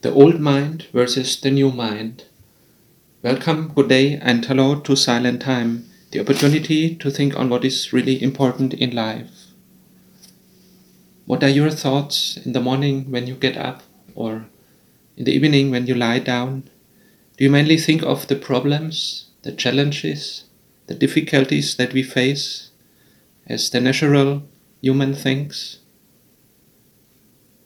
the old mind versus the new mind. Welcome, good day, and hello to Silent Time, the opportunity to think on what is really important in life. What are your thoughts in the morning when you get up, or in the evening when you lie down? Do you mainly think of the problems, the challenges, the difficulties that we face as the natural human things?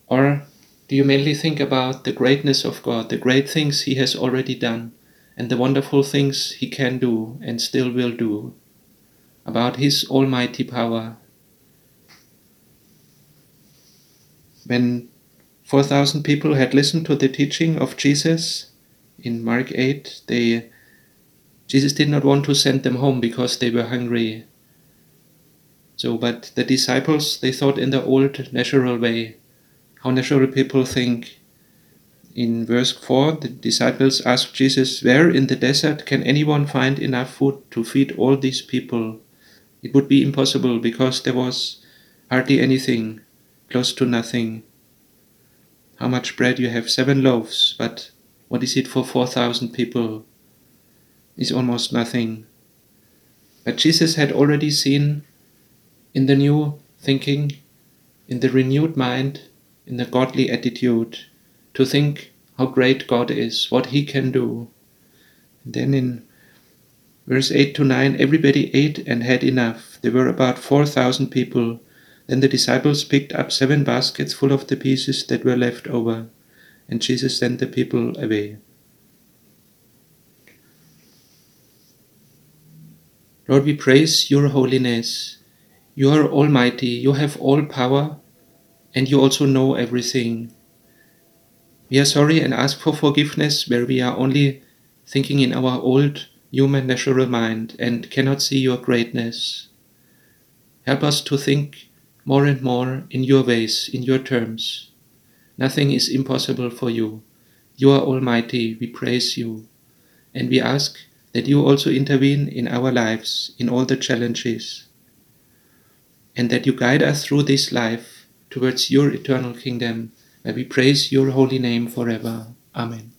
Or do you mainly think about the greatness of God, the great things He has already done, and the wonderful things He can do and still will do, about His almighty power? When 4,000 people had listened to the teaching of Jesus in Mark 8, they, Jesus did not want to send them home because they were hungry. So, but the disciples, they thought in the old natural way how natural people think. In verse 4, the disciples asked Jesus, Where in the desert can anyone find enough food to feed all these people? It would be impossible because there was hardly anything, close to nothing. How much bread you have? Seven loaves, but what is it for 4,000 people? Is almost nothing. But Jesus had already seen in the new thinking, in the renewed mind, in the godly attitude to think how great God is, what He can do. And then in verse 8 to 9, everybody ate and had enough. There were about 4,000 people. Then the disciples picked up seven baskets full of the pieces that were left over, and Jesus sent the people away. Lord, we praise your holiness. You are almighty, you have all power, and you also know everything. We are sorry and ask for forgiveness where we are only thinking in our old human natural mind and cannot see your greatness. Help us to think more and more in your ways, in your terms. Nothing is impossible for you. You are almighty, we praise you, and we ask that you also intervene in our lives, in all the challenges, and that you guide us through this life towards your eternal kingdom, where we praise your holy name forever. Amen.